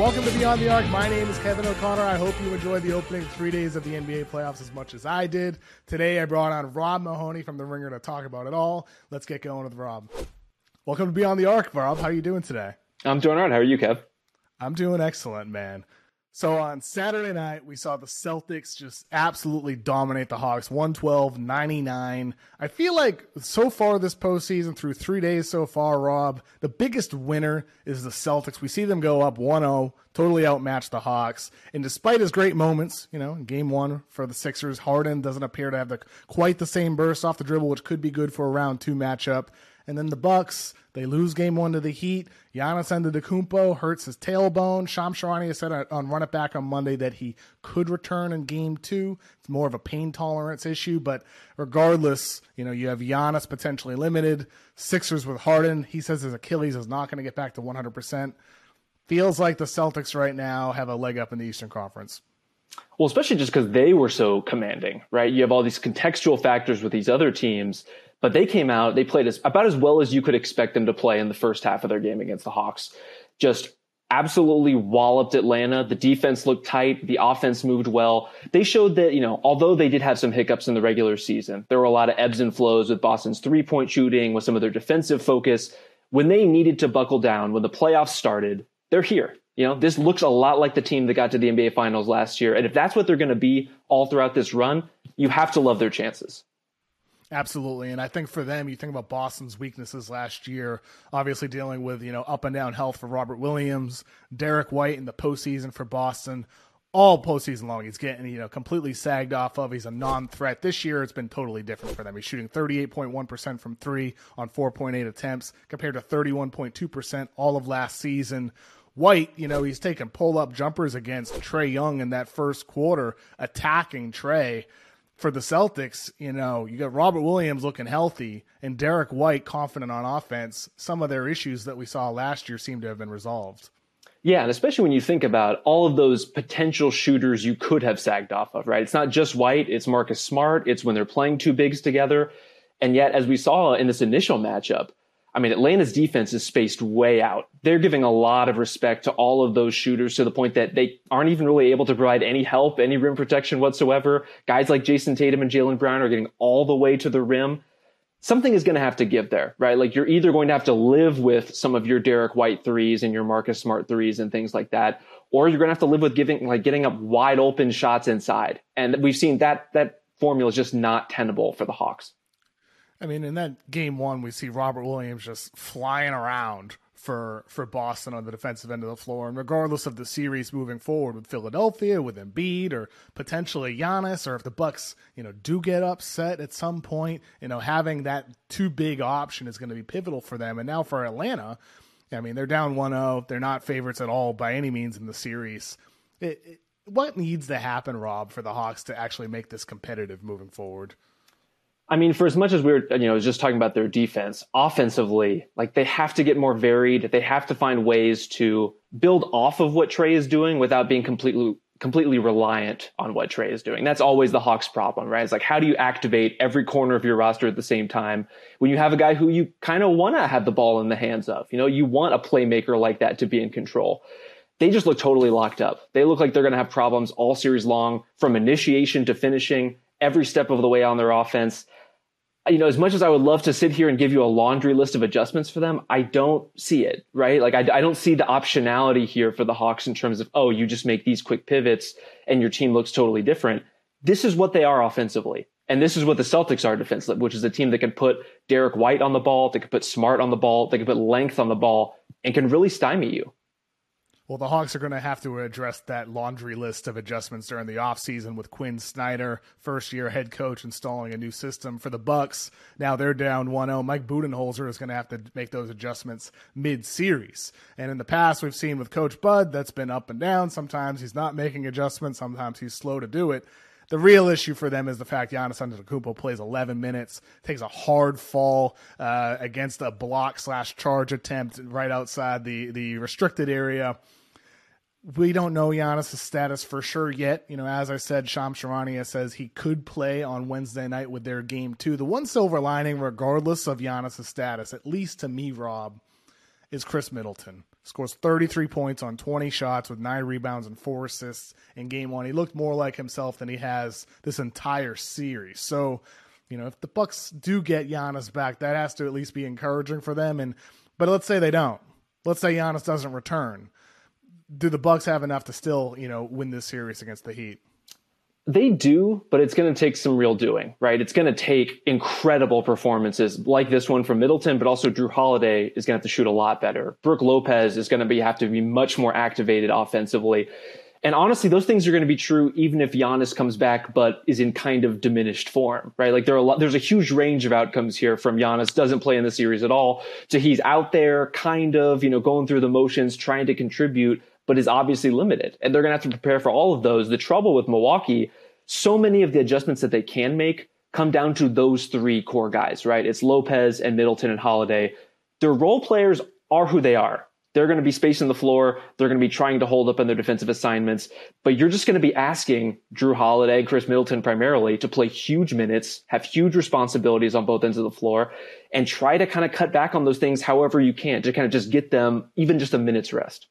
Welcome to Beyond the Arc. My name is Kevin O'Connor. I hope you enjoyed the opening three days of the NBA playoffs as much as I did. Today, I brought on Rob Mahoney from The Ringer to talk about it all. Let's get going with Rob. Welcome to Beyond the Arc, Rob. How are you doing today? I'm doing all right. How are you, Kev? I'm doing excellent, man. So on Saturday night, we saw the Celtics just absolutely dominate the Hawks 112 99. I feel like so far this postseason, through three days so far, Rob, the biggest winner is the Celtics. We see them go up 1 0, totally outmatch the Hawks. And despite his great moments, you know, in game one for the Sixers, Harden doesn't appear to have the, quite the same burst off the dribble, which could be good for a round two matchup. And then the Bucks, they lose game one to the Heat. Giannis Antetokounmpo hurts his tailbone. Shams Charania said on Run It Back on Monday that he could return in game two. It's more of a pain tolerance issue, but regardless, you know, you have Giannis potentially limited. Sixers with Harden. He says his Achilles is not going to get back to 100%. Feels like the Celtics right now have a leg up in the Eastern Conference. Well, especially just because they were so commanding, right? You have all these contextual factors with these other teams but they came out, they played as, about as well as you could expect them to play in the first half of their game against the Hawks. Just absolutely walloped Atlanta. The defense looked tight. The offense moved well. They showed that, you know, although they did have some hiccups in the regular season, there were a lot of ebbs and flows with Boston's three point shooting, with some of their defensive focus. When they needed to buckle down, when the playoffs started, they're here. You know, this looks a lot like the team that got to the NBA finals last year. And if that's what they're going to be all throughout this run, you have to love their chances. Absolutely. And I think for them, you think about Boston's weaknesses last year, obviously dealing with, you know, up and down health for Robert Williams, Derrick White in the postseason for Boston, all postseason long. He's getting, you know, completely sagged off of. He's a non threat. This year, it's been totally different for them. He's shooting 38.1% from three on 4.8 attempts compared to 31.2% all of last season. White, you know, he's taking pull up jumpers against Trae Young in that first quarter, attacking Trae for the Celtics, you know, you got Robert Williams looking healthy and Derrick White confident on offense. Some of their issues that we saw last year seem to have been resolved. Yeah, and especially when you think about all of those potential shooters you could have sagged off of, right? It's not just White, it's Marcus Smart, it's when they're playing two bigs together. And yet, as we saw in this initial matchup, I mean, Atlanta's defense is spaced way out. They're giving a lot of respect to all of those shooters to the point that they aren't even really able to provide any help, any rim protection whatsoever. Guys like Jayson Tatum and Jaylen Brown are getting all the way to the rim. Something is going to have to give there, right? Like you're either going to have to live with some of your Derrick White threes and your Marcus Smart threes and things like that, or you're going to have to live with giving, like getting up wide open shots inside. And we've seen that, that formula is just not tenable for the Hawks. I mean, in that game one, we see Robert Williams just flying around for for Boston on the defensive end of the floor. And regardless of the series moving forward with Philadelphia, with Embiid, or potentially Giannis, or if the Bucks, you know, do get upset at some point, you know, having that too big option is going to be pivotal for them. And now for Atlanta, I mean, they're down 1-0. They're not favorites at all by any means in the series. It, it, what needs to happen, Rob, for the Hawks to actually make this competitive moving forward? I mean, for as much as we are you know, just talking about their defense, offensively, like they have to get more varied. They have to find ways to build off of what Trae is doing without being completely completely reliant on what Trae is doing. That's always the Hawks problem, right? It's like how do you activate every corner of your roster at the same time when you have a guy who you kind of want to have the ball in the hands of? You know, you want a playmaker like that to be in control. They just look totally locked up. They look like they're going to have problems all series long from initiation to finishing every step of the way on their offense you know, as much as I would love to sit here and give you a laundry list of adjustments for them, I don't see it, right? Like, I, I, don't see the optionality here for the Hawks in terms of, oh, you just make these quick pivots and your team looks totally different. This is what they are offensively. And this is what the Celtics are defensively, which is a team that can put Derrick White on the ball, that can put Smart on the ball, that can put length on the ball, and can really stymie you. Well, the Hawks are going to have to address that laundry list of adjustments during the offseason with Quin Snyder, first year head coach, installing a new system for the Bucks. Now they're down 1-0. Mike Budenholzer is going to have to make those adjustments mid-series. And in the past, we've seen with Coach Bud, that's been up and down. Sometimes he's not making adjustments. Sometimes he's slow to do it. The real issue for them is the fact Giannis Antetokounmpo plays 11 minutes, takes a hard fall uh, against a block slash charge attempt right outside the the restricted area we don't know Giannis' status for sure yet. You know, as I said, Shams Charania says he could play on Wednesday night with their game two. The one silver lining, regardless of Giannis' status, at least to me, Rob, is Khris Middleton. scores 33 points on 20 shots with nine rebounds and four assists in game one. He looked more like himself than he has this entire series. So, you know, if the Bucks do get Giannis back, that has to at least be encouraging for them. And but let's say they don't. Let's say Giannis doesn't return. Do the Bucks have enough to still, you know, win this series against the Heat? They do, but it's going to take some real doing, right? It's going to take incredible performances like this one from Middleton, but also Jrue Holiday is going to have to shoot a lot better. Brook Lopez is going to be have to be much more activated offensively. And honestly, those things are going to be true even if Giannis comes back, but is in kind of diminished form, right? Like there are a lot, there's a huge range of outcomes here from Giannis doesn't play in the series at all to he's out there kind of, you know, going through the motions, trying to contribute, but is obviously limited. And they're going to have to prepare for all of those. The trouble with Milwaukee, so many of the adjustments that they can make come down to those three core guys, right? It's Lopez and Middleton and Holiday. Their role players are who they are they're going to be spacing the floor. They're going to be trying to hold up on their defensive assignments. But you're just going to be asking Jrue Holiday, Khris Middleton primarily to play huge minutes, have huge responsibilities on both ends of the floor, and try to kind of cut back on those things however you can to kind of just get them even just a minute's rest.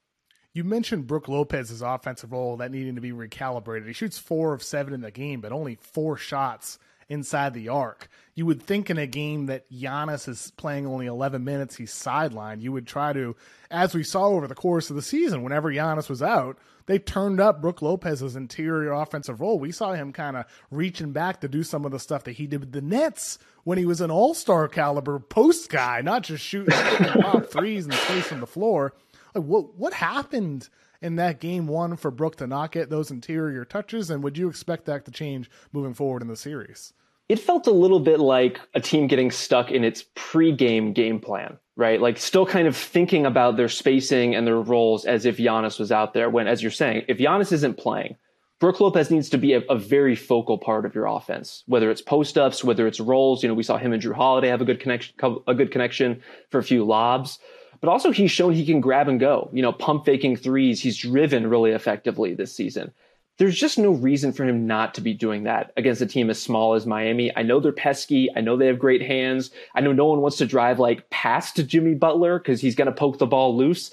You mentioned Brook Lopez's offensive role that needing to be recalibrated. He shoots four of seven in the game, but only four shots inside the arc. You would think in a game that Giannis is playing only 11 minutes, he's sidelined. You would try to, as we saw over the course of the season, whenever Giannis was out, they turned up Brook Lopez's interior offensive role. We saw him kind of reaching back to do some of the stuff that he did with the Nets when he was an all star caliber post guy, not just shooting threes and spacing the floor. Like what what happened in that game one for Brook to not get those interior touches, and would you expect that to change moving forward in the series? it felt a little bit like a team getting stuck in its pre-game game plan, right? Like still kind of thinking about their spacing and their roles as if Giannis was out there. When, as you're saying, if Giannis isn't playing, Brook Lopez needs to be a, a very focal part of your offense, whether it's post ups, whether it's rolls. You know, we saw him and Jrue Holiday have a good connection, a good connection for a few lobs. But also, he's shown he can grab and go. You know, pump faking threes. He's driven really effectively this season there's just no reason for him not to be doing that against a team as small as Miami. I know they're pesky. I know they have great hands. I know no one wants to drive like past Jimmy Butler because he's going to poke the ball loose,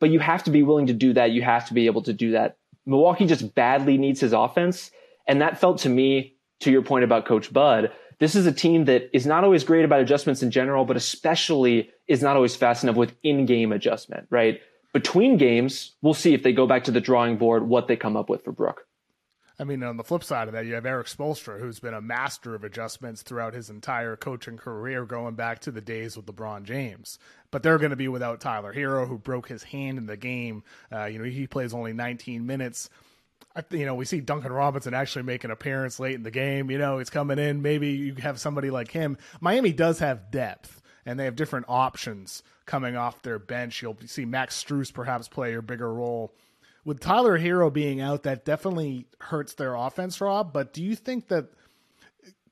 but you have to be willing to do that. You have to be able to do that. Milwaukee just badly needs his offense. And that felt to me, to your point about Coach Bud, this is a team that is not always great about adjustments in general, but especially is not always fast enough with in game adjustment, right? Between games, we'll see if they go back to the drawing board, what they come up with for Brook. I mean, on the flip side of that, you have Erik Spoelstra, who's been a master of adjustments throughout his entire coaching career, going back to the days with LeBron James. But they're going to be without Tyler Herro, who broke his hand in the game. Uh, you know, he plays only 19 minutes. You know, we see Duncan Robinson actually make an appearance late in the game. You know, he's coming in. Maybe you have somebody like him. Miami does have depth, and they have different options coming off their bench. You'll see Max Strus perhaps play a bigger role with Tyler Herro being out, that definitely hurts their offense, Rob. But do you think that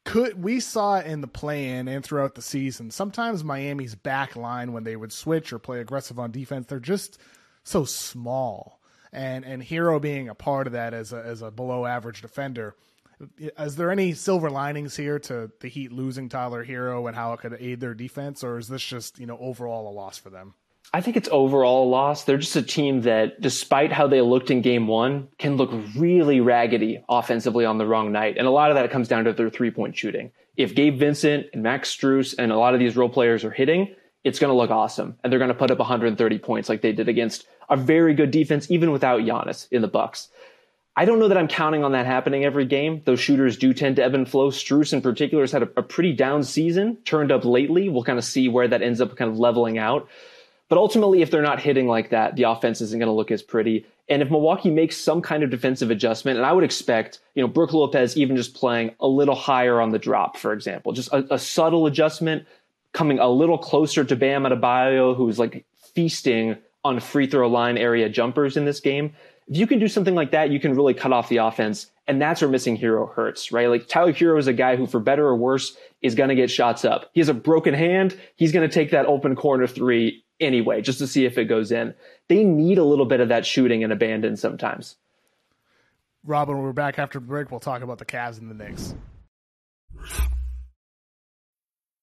could we saw in the play-in and throughout the season? Sometimes Miami's back line when they would switch or play aggressive on defense, they're just so small. And and Herro being a part of that as a as a below average defender. Is there any silver linings here to the Heat losing Tyler Herro and how it could aid their defense, or is this just you know overall a loss for them? I think it's overall a loss. They're just a team that, despite how they looked in game one, can look really raggedy offensively on the wrong night. And a lot of that comes down to their three point shooting. If Gabe Vincent and Max Strus and a lot of these role players are hitting, it's going to look awesome. And they're going to put up 130 points like they did against a very good defense, even without Giannis in the Bucks. I don't know that I'm counting on that happening every game. Those shooters do tend to ebb and flow. Strus in particular has had a, a pretty down season, turned up lately. We'll kind of see where that ends up kind of leveling out. But ultimately, if they're not hitting like that, the offense isn't going to look as pretty. And if Milwaukee makes some kind of defensive adjustment, and I would expect, you know, Brook Lopez even just playing a little higher on the drop, for example, just a, a subtle adjustment, coming a little closer to Bam Adebayo, who's like feasting on free throw line area jumpers in this game. If you can do something like that, you can really cut off the offense. And that's where missing Herro hurts, right? Like Tyler Herro is a guy who, for better or worse, is going to get shots up. He has a broken hand. He's going to take that open corner three anyway, just to see if it goes in. They need a little bit of that shooting and abandon sometimes. Robin, we're back after break. We'll talk about the Cavs and the Knicks.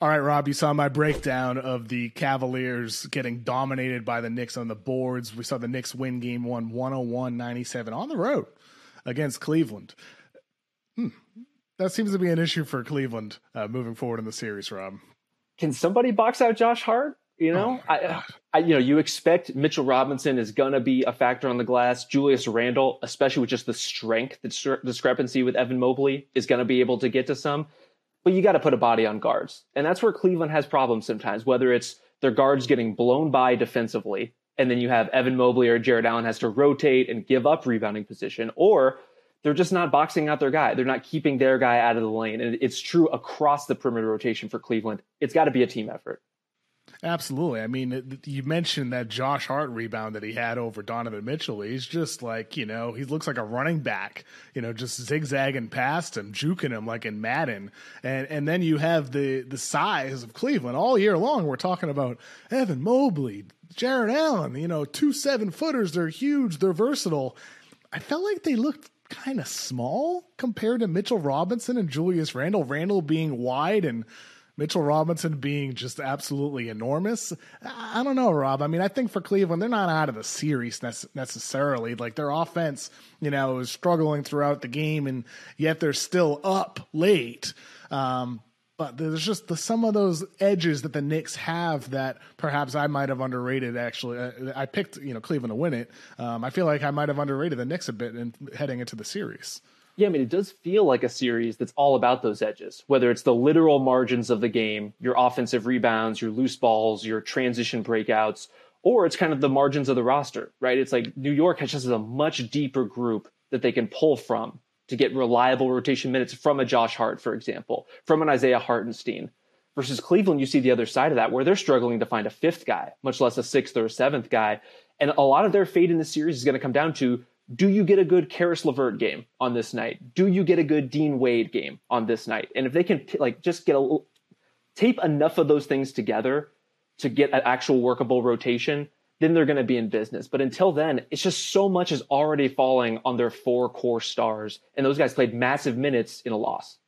All right, Rob, you saw my breakdown of the Cavaliers getting dominated by the Knicks on the boards. We saw the Knicks win game one 101 97 on the road against Cleveland. Hmm. That seems to be an issue for Cleveland uh, moving forward in the series, Rob. Can somebody box out Josh Hart? You know, oh I, I, you know, you expect Mitchell Robinson is gonna be a factor on the glass. Julius Randle, especially with just the strength the discrepancy with Evan Mobley, is gonna be able to get to some but you got to put a body on guards. And that's where Cleveland has problems sometimes, whether it's their guards getting blown by defensively, and then you have Evan Mobley or Jarrett Allen has to rotate and give up rebounding position, or they're just not boxing out their guy. They're not keeping their guy out of the lane. And it's true across the perimeter rotation for Cleveland. It's got to be a team effort. Absolutely. I mean, you mentioned that Josh Hart rebound that he had over Donovan Mitchell. He's just like, you know, he looks like a running back, you know, just zigzagging past him, juking him like in Madden. And and then you have the the size of Cleveland all year long. We're talking about Evan Mobley, Jarrett Allen, you know, two seven footers. They're huge, they're versatile. I felt like they looked kind of small compared to Mitchell Robinson and Julius Randle. Randle being wide and Mitchell Robinson being just absolutely enormous. I don't know, Rob. I mean, I think for Cleveland, they're not out of the series necessarily. Like their offense, you know, is struggling throughout the game, and yet they're still up late. Um, but there's just the, some of those edges that the Knicks have that perhaps I might have underrated. Actually, I picked you know Cleveland to win it. Um, I feel like I might have underrated the Knicks a bit in heading into the series. Yeah, I mean, it does feel like a series that's all about those edges, whether it's the literal margins of the game, your offensive rebounds, your loose balls, your transition breakouts, or it's kind of the margins of the roster, right? It's like New York has just a much deeper group that they can pull from to get reliable rotation minutes from a Josh Hart, for example, from an Isaiah Hartenstein. Versus Cleveland, you see the other side of that where they're struggling to find a fifth guy, much less a sixth or a seventh guy. And a lot of their fate in the series is going to come down to do you get a good Caris LeVert game on this night? Do you get a good Dean Wade game on this night? And if they can like just get a tape enough of those things together to get an actual workable rotation, then they're going to be in business. But until then, it's just so much is already falling on their four core stars, and those guys played massive minutes in a loss.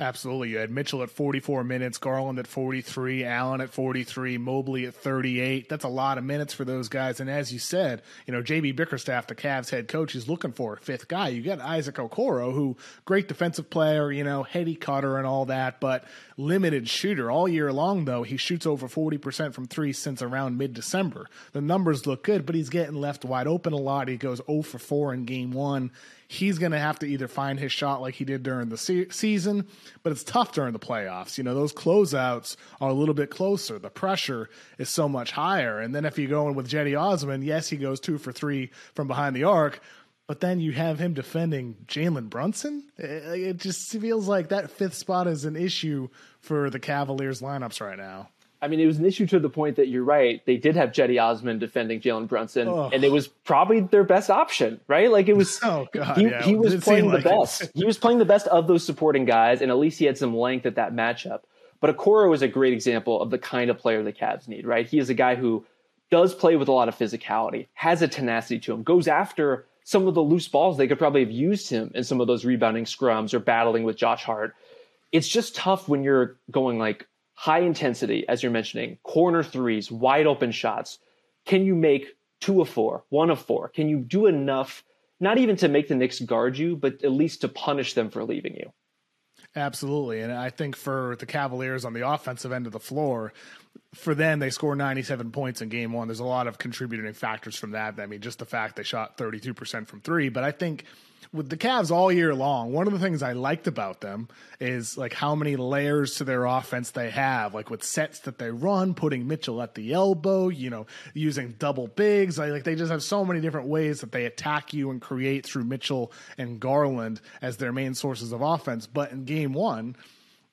Absolutely. You had Mitchell at 44 minutes, Garland at 43, Allen at 43, Mobley at 38. That's a lot of minutes for those guys. And as you said, you know, JB Bickerstaff, the Cavs head coach, is looking for a fifth guy. You got Isaac Okoro, who great defensive player, you know, heady cutter and all that, but limited shooter. All year long, though, he shoots over 40% from three since around mid December. The numbers look good, but he's getting left wide open a lot. He goes 0 for 4 in game one he's going to have to either find his shot like he did during the se- season, but it's tough during the playoffs. You know, those closeouts are a little bit closer. The pressure is so much higher. And then if you go in with Cedi Osman, yes, he goes two for three from behind the arc, but then you have him defending Jalen Brunson. Eh, it just feels like that fifth spot is an issue for the Cavaliers lineups right now. I mean, it was an issue to the point that you're right. They did have Cedi Osman defending Jalen Brunson, oh. and it was probably their best option, right? Like it was. Oh God, he, yeah. he was playing the best. he was playing the best of those supporting guys, and at least he had some length at that matchup. But Okoro is a great example of the kind of player the Cavs need, right? He is a guy who does play with a lot of physicality, has a tenacity to him, goes after some of the loose balls. They could probably have used him in some of those rebounding scrums or battling with Josh Hart. It's just tough when you're going like high intensity, as you're mentioning, corner threes, wide open shots. Can you make two of four, one of four? Can you do enough, not even to make the Knicks guard you, but at least to punish them for leaving you? Absolutely. And I think for the Cavaliers on the offensive end of the floor, for them, they score 97 points in game one. There's a lot of contributing factors from that. I mean, just the fact they shot 32% from three. But I think with the Cavs all year long, one of the things I liked about them is like how many layers to their offense they have, like with sets that they run, putting Mitchell at the elbow, you know, using double bigs. Like, like they just have so many different ways that they attack you and create through Mitchell and Garland as their main sources of offense. But in game one,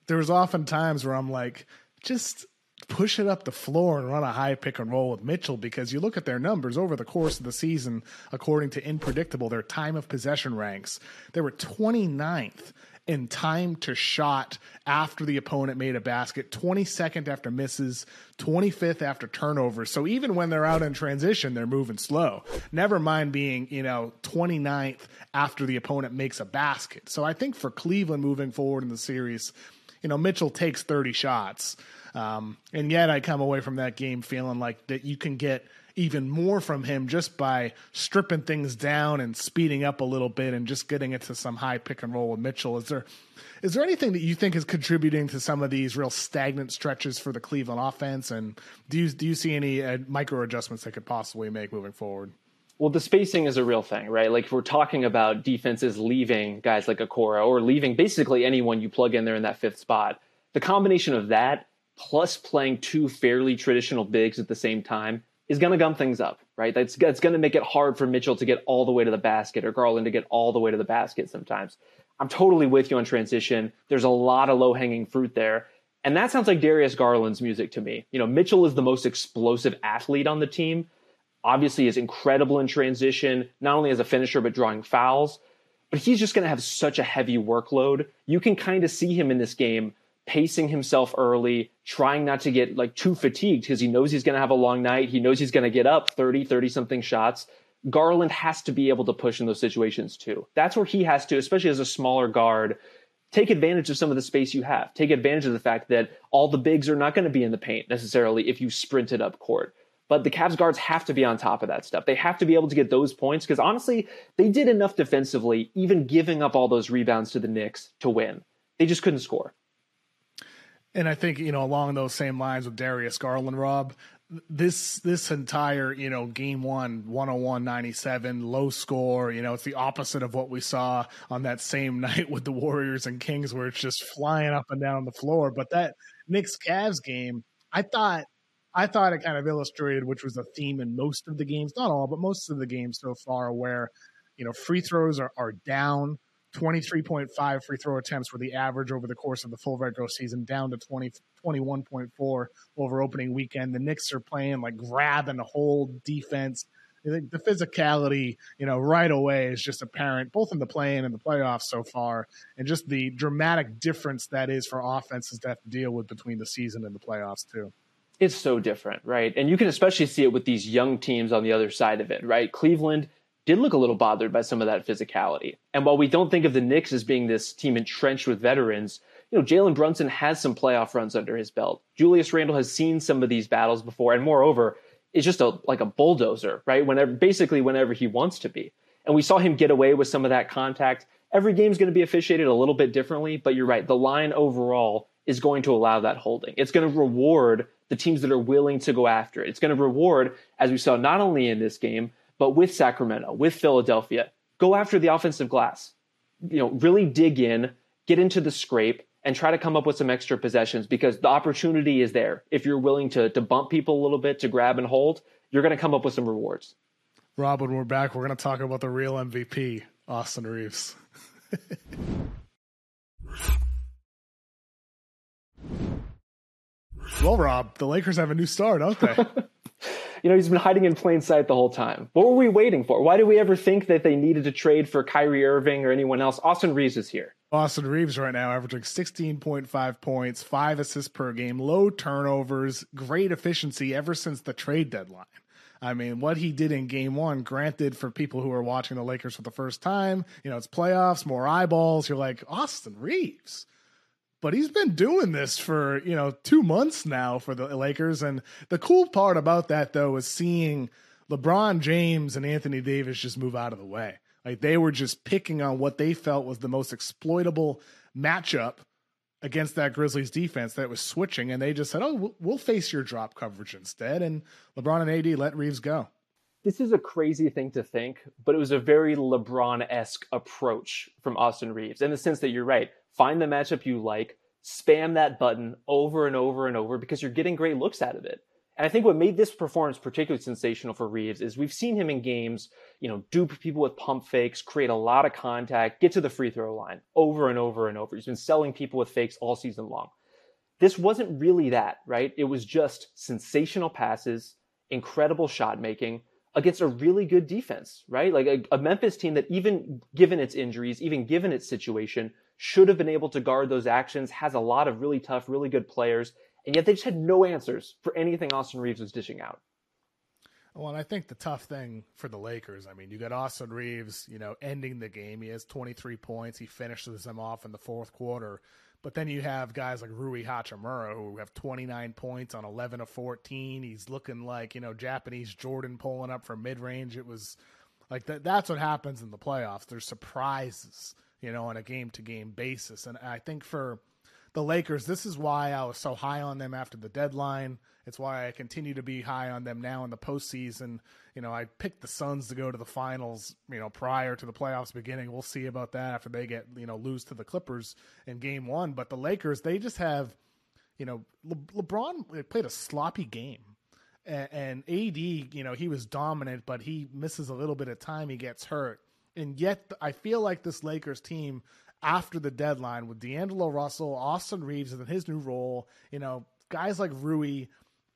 there was often times where I'm like, just push it up the floor and run a high pick and roll with Mitchell because you look at their numbers over the course of the season, according to Inpredictable, their time of possession ranks, they were 29th in time to shot after the opponent made a basket, 22nd after misses, 25th after turnovers. So even when they're out in transition, they're moving slow. Never mind being, you know, 29th after the opponent makes a basket. So I think for Cleveland moving forward in the series, you know, Mitchell takes 30 shots. Um, and yet I come away from that game feeling like that you can get even more from him just by stripping things down and speeding up a little bit and just getting it to some high pick and roll with Mitchell. Is there is there anything that you think is contributing to some of these real stagnant stretches for the Cleveland offense? And do you do you see any uh, micro adjustments they could possibly make moving forward? Well, the spacing is a real thing, right? Like if we're talking about defenses leaving guys like Okoro or leaving basically anyone you plug in there in that fifth spot. The combination of that plus playing two fairly traditional bigs at the same time is going to gum things up, right? That's, that's going to make it hard for Mitchell to get all the way to the basket or Garland to get all the way to the basket sometimes. I'm totally with you on transition. There's a lot of low hanging fruit there. And that sounds like Darius Garland's music to me. You know, Mitchell is the most explosive athlete on the team. Obviously, is incredible in transition, not only as a finisher, but drawing fouls. But he's just going to have such a heavy workload. You can kind of see him in this game pacing himself early, trying not to get like too fatigued because he knows he's going to have a long night. He knows he's going to get up 30, 30 something shots. Garland has to be able to push in those situations too. That's where he has to, especially as a smaller guard, take advantage of some of the space you have. Take advantage of the fact that all the bigs are not going to be in the paint necessarily if you sprint it up court. But the Cavs guards have to be on top of that stuff. They have to be able to get those points because honestly, they did enough defensively, even giving up all those rebounds to the Knicks to win. They just couldn't score. And I think, you know, along those same lines with Darius Garland, Rob, this this entire, you know, game one, 101-97, low score, you know, it's the opposite of what we saw on that same night with the Warriors and Kings where it's just flying up and down the floor. But that Knicks Cavs game, I thought I thought it kind of illustrated, which was a theme in most of the games, not all, but most of the games so far, where you know free throws are, are down 23.5 free throw attempts were the average over the course of the full regular season, down to 20, 21.4 over opening weekend. The Knicks are playing like grab and hold defense. The physicality, you know, right away is just apparent, both in the play-in and the playoffs so far, and just the dramatic difference that is for offenses to have to deal with between the season and the playoffs too. It's so different, right? And you can especially see it with these young teams on the other side of it, right? Cleveland did look a little bothered by some of that physicality. And while we don't think of the Knicks as being this team entrenched with veterans, you know, Jalen Brunson has some playoff runs under his belt. Julius Randle has seen some of these battles before, and moreover, is just a like a bulldozer, right? Whenever basically whenever he wants to be. And we saw him get away with some of that contact. Every game's going to be officiated a little bit differently, but you're right. The line overall is going to allow that holding. It's going to reward the teams that are willing to go after it. It's going to reward, as we saw not only in this game, but with Sacramento, with Philadelphia, go after the offensive glass. You know, really dig in, get into the scrape, and try to come up with some extra possessions because the opportunity is there. If you're willing to to bump people a little bit, to grab and hold, you're going to come up with some rewards. Rob, when we're back, we're going to talk about the real MVP, Austin Reaves. well, Rob, the Lakers have a new star, don't they? you know, he's been hiding in plain sight the whole time. What were we waiting for? Why did we ever think that they needed to trade for Kyrie Irving or anyone else? Austin Reaves is here. Austin Reaves right now averaging 16.5 points, five assists per game, low turnovers, great efficiency ever since the trade deadline. I mean, what he did in game one, granted, for people who are watching the Lakers for the first time, you know, it's playoffs, more eyeballs. You're like, Austin Reaves but he's been doing this for you know two months now for the Lakers. And the cool part about that though is seeing LeBron James and Anthony Davis just move out of the way. Like they were just picking on what they felt was the most exploitable matchup against that Grizzlies defense that was switching, and they just said, "Oh, we'll face your drop coverage instead." And LeBron and AD let Reaves go. This is a crazy thing to think, but it was a very LeBron esque approach from Austin Reaves in the sense that you're right find the matchup you like, spam that button over and over and over because you're getting great looks out of it. And I think what made this performance particularly sensational for Reaves is we've seen him in games, you know, dupe people with pump fakes, create a lot of contact, get to the free throw line over and over and over. He's been selling people with fakes all season long. this wasn't really that, right? It was just sensational passes, incredible shot making against a really good defense, right? Like a, a, Memphis team that even given its injuries, even given its situation, should have been able to guard those actions, has a lot of really tough, really good players, and yet they just had no answers for anything Austin Reaves was dishing out. Well, and I think the tough thing for the Lakers, I mean, you got Austin Reaves, you know, ending the game. He has 23 points. He finishes them off in the fourth quarter. But then you have guys like Rui Hachimura who have 29 points on 11 of 14. He's looking like, you know, Japanese Jordan pulling up from mid range. It was like that. That's what happens in the playoffs. There's surprises, you know, on a game to game basis. And I think for the Lakers, this is why I was so high on them after the deadline. It's why I continue to be high on them now in the postseason. You know, I picked the Suns to go to the finals, you know, prior to the playoffs beginning. We'll see about that after they get, you know, lose to the Clippers in game one. But the Lakers, they just have, you know, Le- LeBron played a sloppy game. And, AD, you know, he was dominant, but he misses a little bit of time. He gets hurt. And yet, I feel like this Lakers team after the deadline with D'Angelo Russell, Austin Reaves, and his new role, you know, guys like Rui,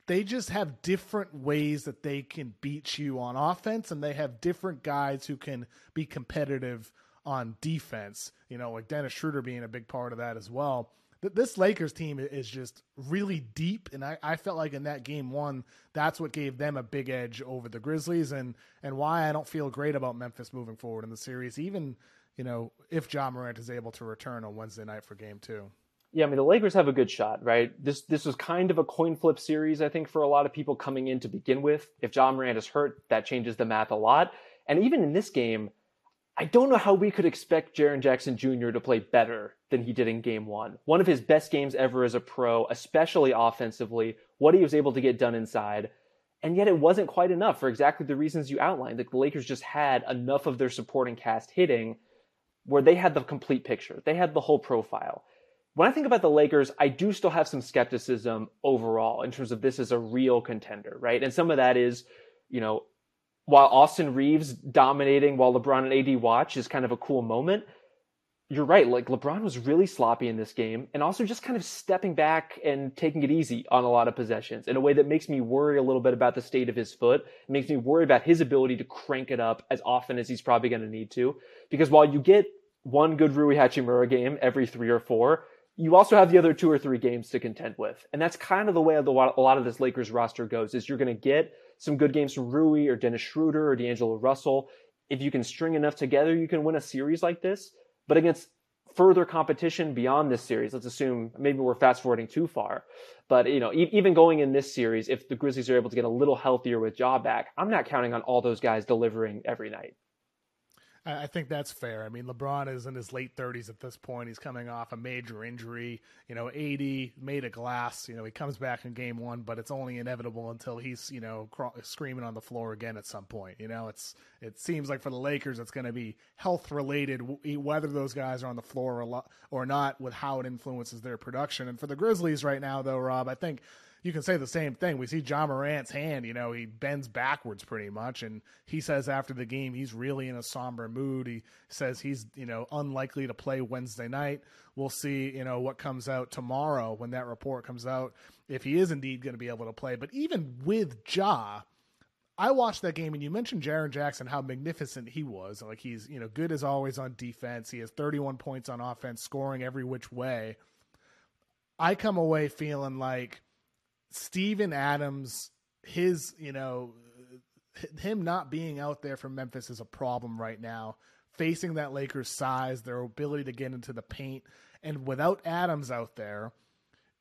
they just have different ways that they can beat you on offense, and they have different guys who can be competitive on defense. You know, like Dennis Schroeder being a big part of that as well. This Lakers team is just really deep, and I, I felt like in that game one, that's what gave them a big edge over the Grizzlies, and and why I don't feel great about Memphis moving forward in the series, even you know if Ja Morant is able to return on Wednesday night for Game Two. Yeah, I mean the Lakers have a good shot, right? This this was kind of a coin flip series, I think, for a lot of people coming in to begin with. If Ja Morant is hurt, that changes the math a lot. And even in this game, I don't know how we could expect Jaren Jackson Jr. to play better than he did in game one. One of his best games ever as a pro, especially offensively, what he was able to get done inside. And yet it wasn't quite enough for exactly the reasons you outlined. Like the Lakers just had enough of their supporting cast hitting where they had the complete picture. They had the whole profile when I think about the Lakers, I do still have some skepticism overall in terms of this as a real contender, right? And some of that is, you know, while Austin Reaves dominating while LeBron and AD watch is kind of a cool moment, you're right. Like LeBron was really sloppy in this game and also just kind of stepping back and taking it easy on a lot of possessions in a way that makes me worry a little bit about the state of his foot. It makes me worry about his ability to crank it up as often as he's probably going to need to. Because while you get one good Rui Hachimura game every three or four, you also have the other two or three games to contend with. And that's kind of the way the, a lot of this Lakers roster goes is you're going to get some good games from Rui or Dennis Schroeder or D'Angelo Russell. If you can string enough together, you can win a series like this. But against further competition beyond this series, let's assume maybe we're fast forwarding too far. But, you know, even going in this series, if the Grizzlies are able to get a little healthier with Jaw back, I'm not counting on all those guys delivering every night. I think that's fair. I mean, LeBron is in his late 30s at this point. He's coming off a major injury. You know, 80, made a glass. You know, he comes back in game one, but it's only inevitable until he's, you know, screaming on the floor again at some point. You know, it's it seems like for the Lakers, it's going to be health related, whether those guys are on the floor or, or not, with how it influences their production. And for the Grizzlies right now, though, Rob, I think – you can say the same thing. We see Ja Morant's hand, you know, he bends backwards pretty much. And he says after the game, he's really in a somber mood. He says he's, you know, unlikely to play Wednesday night. We'll see, you know, what comes out tomorrow when that report comes out, if he is indeed going to be able to play. But even with Ja, I watched that game and you mentioned Jaren Jackson, how magnificent he was. Like he's, you know, good as always on defense. He has 31 points on offense, scoring every which way. I come away feeling like Steven Adams, his, you know, him not being out there for Memphis is a problem right now. Facing that Lakers size, their ability to get into the paint, and without Adams out there,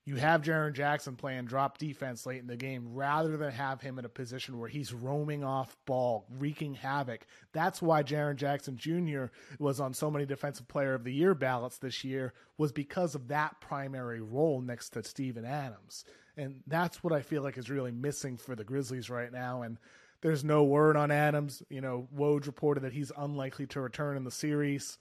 you have Jaren Jackson playing drop defense late in the game rather than have him in a position where he's roaming off ball, wreaking havoc. That's why Jaren Jackson Jr. was on so many defensive player of the year ballots this year was because of that primary role next to Steven Adams. And that's what I feel like is really missing for the Grizzlies right now. And there's no word on Adams. You know, Woj reported that he's unlikely to return in the series.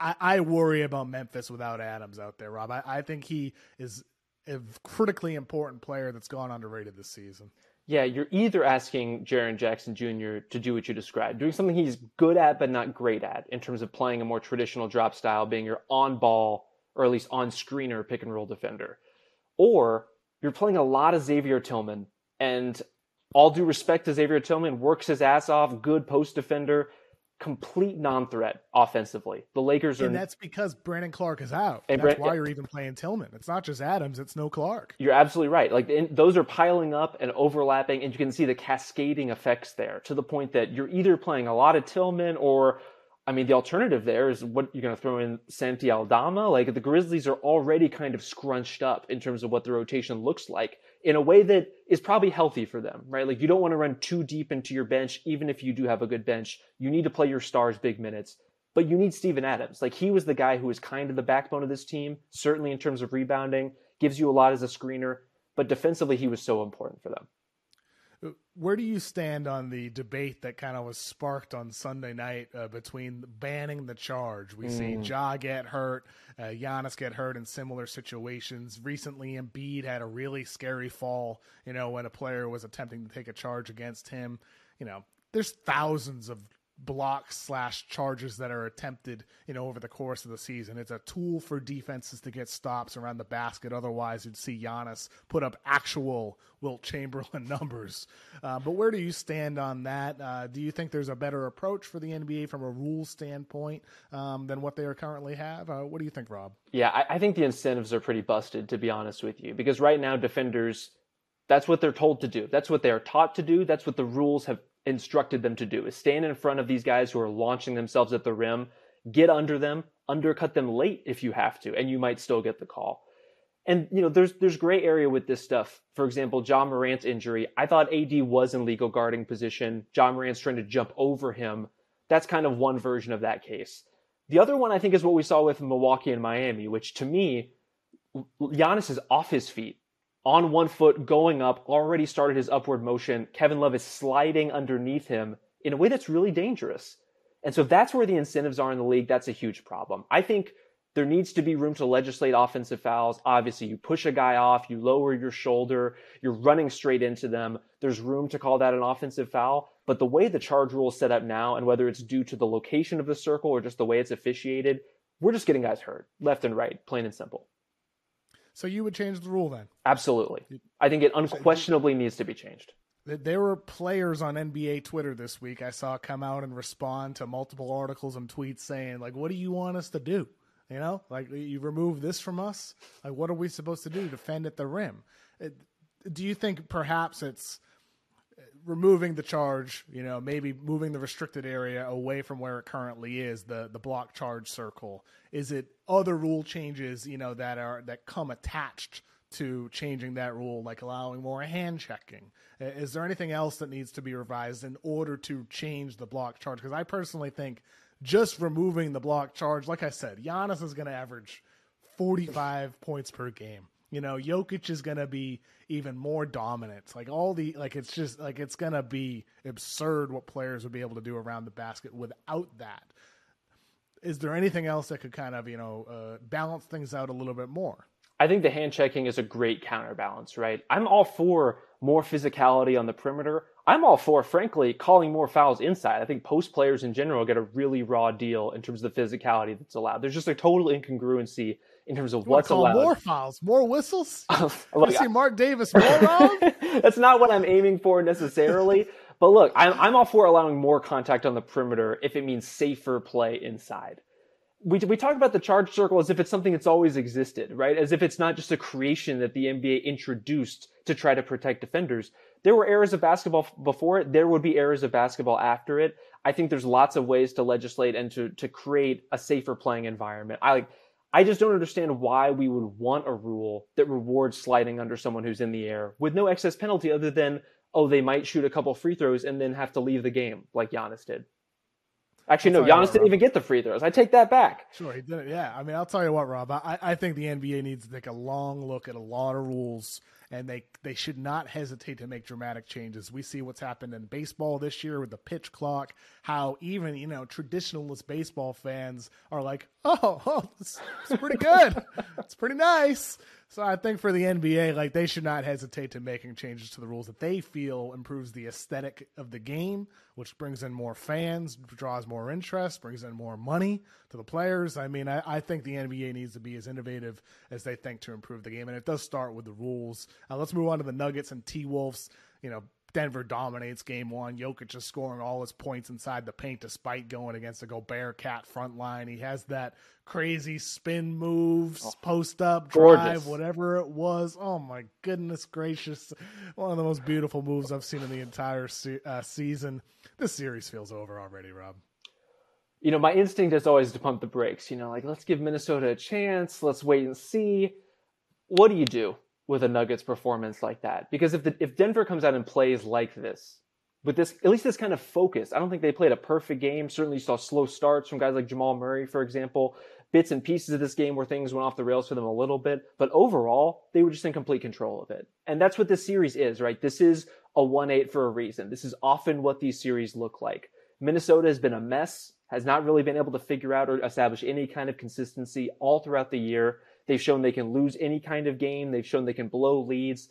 I, I worry about Memphis without Adams out there, Rob. I, I think he is a critically important player that's gone underrated this season. Yeah, you're either asking Jaren Jackson Jr. to do what you described, doing something he's good at but not great at in terms of playing a more traditional drop style, being your on ball or at least on screener pick and roll defender or you're playing a lot of Xavier Tillman. And all due respect to Xavier Tillman, works his ass off, good post defender, complete non-threat offensively. The Lakers are, and that's because Brandon Clarke is out. And that's Brand- why you're even playing Tillman. It's not just Adams; it's no Clark. You're absolutely right. Like in, those are piling up and overlapping, and you can see the cascading effects there to the point that you're either playing a lot of Tillman or I mean, the alternative there is what you're going to throw in Santi Aldama. Like the Grizzlies are already kind of scrunched up in terms of what the rotation looks like in a way that is probably healthy for them, right? Like you don't want to run too deep into your bench, even if you do have a good bench. You need to play your stars big minutes, but you need Steven Adams. Like he was the guy who was kind of the backbone of this team, certainly in terms of rebounding, gives you a lot as a screener, but defensively he was so important for them where do you stand on the debate that kind of was sparked on Sunday night uh, between banning the charge? We mm. see Ja get hurt, uh, Giannis get hurt in similar situations. Recently, Embiid had a really scary fall. You know, when a player was attempting to take a charge against him. You know, there's thousands of blocks slash charges that are attempted, you know, over the course of the season. It's a tool for defenses to get stops around the basket. Otherwise, you'd see Giannis put up actual Wilt Chamberlain numbers. Uh, but where do you stand on that? Uh, do you think there's a better approach for the NBA from a rules standpoint um, than what they are currently have? Uh, what do you think, Rob? Yeah, I, I think the incentives are pretty busted, to be honest with you, because right now defenders. That's what they're told to do. That's what they are taught to do. That's what the rules have instructed them to do is stand in front of these guys who are launching themselves at the rim, get under them, undercut them late if you have to, and you might still get the call. And you know, there's there's gray area with this stuff. For example, Ja Morant's injury. I thought AD was in legal guarding position. Ja Morant's trying to jump over him. That's kind of one version of that case. The other one I think is what we saw with Milwaukee and Miami, which to me, Giannis is off his feet on one foot, going up, already started his upward motion. Kevin Love is sliding underneath him in a way that's really dangerous. And so that's where the incentives are in the league, that's a huge problem. I think there needs to be room to legislate offensive fouls. Obviously, you push a guy off, you lower your shoulder, you're running straight into them. There's room to call that an offensive foul. But the way the charge rule is set up now, and whether it's due to the location of the circle or just the way it's officiated, we're just getting guys hurt left and right, plain and simple. So you would change the rule then? Absolutely. I think it unquestionably needs to be changed. There were players on NBA Twitter this week I saw come out and respond to multiple articles and tweets saying, like, what do you want us to do? You know, like you remove this from us. Like, what are we supposed to do? Defend at the rim? It, do you think perhaps it's removing the charge, you know, maybe moving the restricted area away from where it currently is, the the block charge circle? Is it other rule changes, you know, that are that come attached to changing that rule, like allowing more hand checking? Is there anything else that needs to be revised in order to change the block charge? Because I personally think just removing the block charge, like I said, Giannis is going to average 45 points per game. You know, Jokic is going to be even more dominant. Like all the like it's just like it's going to be absurd what players would be able to do around the basket without that. Is there anything else that could kind of, you know, uh, balance things out a little bit more? I think the hand checking is a great counterbalance, right? I'm all for more physicality on the perimeter. I'm all for, frankly, calling more fouls inside. I think post players in general get a really raw deal in terms of the physicality that's allowed. There's just a total incongruency in terms of what's allowed. More fouls, more whistles. Oh, like, see Marc Davis more That's not what I'm aiming for necessarily. but look, I'm, I'm all for allowing more contact on the perimeter if it means safer play inside. We, we talk about the charge circle as if it's something that's always existed, right? As if it's not just a creation that the NBA introduced to try to protect defenders. There were eras of basketball before it. There would be eras of basketball after it. I think there's lots of ways to legislate and to, to create a safer playing environment. I like, I just don't understand why we would want a rule that rewards sliding under someone who's in the air with no excess penalty other than, oh, they might shoot a couple free throws and then have to leave the game like Giannis did. Actually, no, Giannis didn't even get the free throws. I take that back. Sure, he did it. Yeah. I mean, I'll tell you what, Rob, I, I think the NBA needs to take a long look at a lot of rules and they they should not hesitate to make dramatic changes. We see what's happened in baseball this year with the pitch clock, how even you know traditionalist baseball fans are like, oh, oh it's, it's pretty good, it's pretty nice. So I think for the NBA, like they should not hesitate to making changes to the rules that they feel improves the aesthetic of the game, which brings in more fans, draws more interest, brings in more money to the players. I mean, I, I think the NBA needs to be as innovative as they think to improve the game, and it does start with the rules. Uh, let's move on to the Nuggets and T Wolves. You know, Denver dominates game one. Jokic is scoring all his points inside the paint despite going against a Gobert KAT front line. He has that crazy spin moves, oh, post up, drive, gorgeous. whatever it was. Oh my goodness gracious. One of the most beautiful moves I've seen in the entire se- uh, season. This series feels over already, Rob. You know, my instinct is always to pump the brakes. You know, like, let's give Minnesota a chance. Let's wait and see. What do you do? With a Nuggets performance like that. Because if the, if Denver comes out and plays like this, with this at least this kind of focus, I don't think they played a perfect game. Certainly you saw slow starts from guys like Jamal Murray, for example. Bits and pieces of this game where things went off the rails for them a little bit, but overall, they were just in complete control of it. And that's what this series is, right? This is a 1-8 for a reason. This is often what these series look like. Minnesota has been a mess, has not really been able to figure out or establish any kind of consistency all throughout the year. They've shown they can lose any kind of game. They've shown they can blow leads.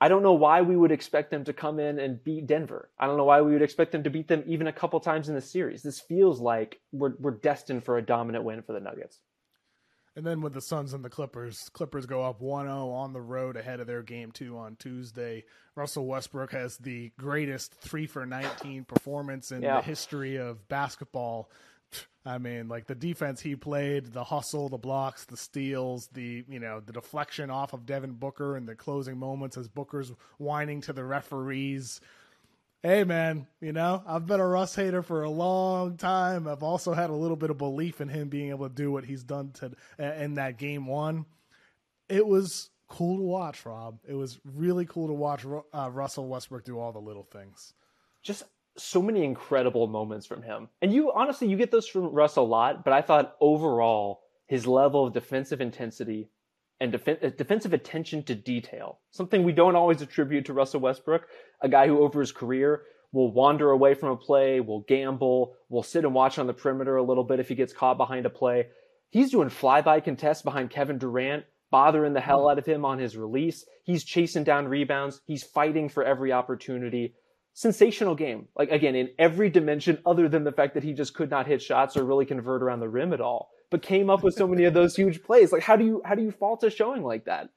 I don't know why we would expect them to come in and beat Denver. I don't know why we would expect them to beat them even a couple times in the series. This feels like we're we're destined for a dominant win for the Nuggets. And then with the Suns and the Clippers, Clippers go up 1-0 on the road ahead of their game 2 on Tuesday. Russell Westbrook has the greatest 3 for 19 performance in yeah. the history of basketball I mean, like the defense he played, the hustle, the blocks, the steals, the you know the deflection off of Devin Booker and the closing moments as Booker's whining to the referees. Hey man, you know I've been a Russ hater for a long time. I've also had a little bit of belief in him being able to do what he's done to in that game one. It was cool to watch, Rob. It was really cool to watch uh, Russell Westbrook do all the little things. Just so many incredible moments from him. And you honestly, you get those from Russ a lot, but I thought overall his level of defensive intensity and def- uh, defensive attention to detail, something we don't always attribute to Russell Westbrook, a guy who over his career will wander away from a play, will gamble, will sit and watch on the perimeter a little bit if he gets caught behind a play. He's doing flyby contests behind Kevin Durant, bothering the hell out of him on his release. He's chasing down rebounds. He's fighting for every opportunity sensational game. Like again, in every dimension other than the fact that he just could not hit shots or really convert around the rim at all, but came up with so many of those huge plays. Like how do you how do you fault a showing like that?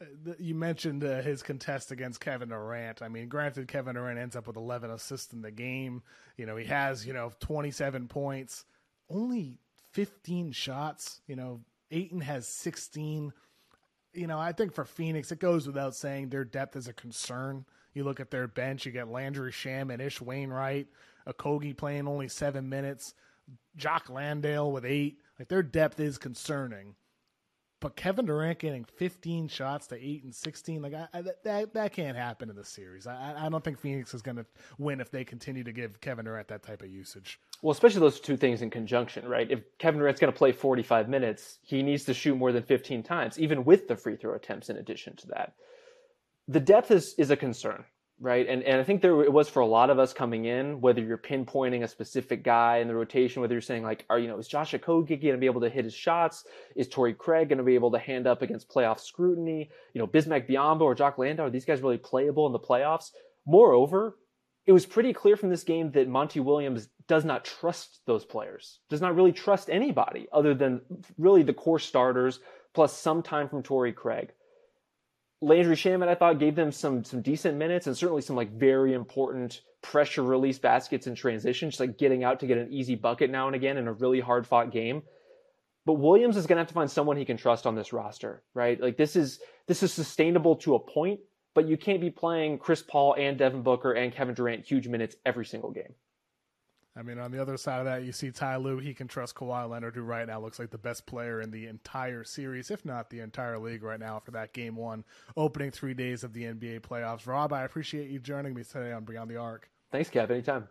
Uh, you mentioned uh, his contest against Kevin Durant. I mean, granted, Kevin Durant ends up with 11 assists in the game. You know, he has, you know, 27 points, only 15 shots. You know, Ayton has 16. You know, I think for Phoenix, it goes without saying their depth is a concern. You look at their bench, you get Landry Shamet and Ish Wainwright, Okogie playing only seven minutes, Jock Landale with eight. Like their depth is concerning. But Kevin Durant getting 15 shots to eight and 16, like I, I, that that can't happen in the series. I, I don't think Phoenix is going to win if they continue to give Kevin Durant that type of usage. Well, especially those two things in conjunction, right? If Kevin Durant's going to play 45 minutes, he needs to shoot more than 15 times, even with the free throw attempts in addition to that the depth is is a concern, right? And and I think there it was for a lot of us coming in, whether you're pinpointing a specific guy in the rotation, whether you're saying like, are you know, is Josh Okogie going to be able to hit his shots? Is Torrey Craig going to be able to hand up against playoff scrutiny? You know, Bismack Biyombo or Jock Landale, are these guys really playable in the playoffs? Moreover, it was pretty clear from this game that Monty Williams does not trust those players, does not really trust anybody other than really the core starters, plus some time from Torrey Craig. Landry Shamet, I thought, gave them some some decent minutes and certainly some like very important pressure release baskets in transition, just like getting out to get an easy bucket now and again in a really hard fought game. But Williams is gonna have to find someone he can trust on this roster, right? Like this is this is sustainable to a point, but you can't be playing Chris Paul and Devin Booker and Kevin Durant huge minutes every single game. I mean, on the other side of that, you see Ty Lue. He can trust Kawhi Leonard, who right now looks like the best player in the entire series, if not the entire league right now, for that game one opening three days of the NBA playoffs. Rob, I appreciate you joining me today on Beyond the Arc. Thanks, Kev. Anytime.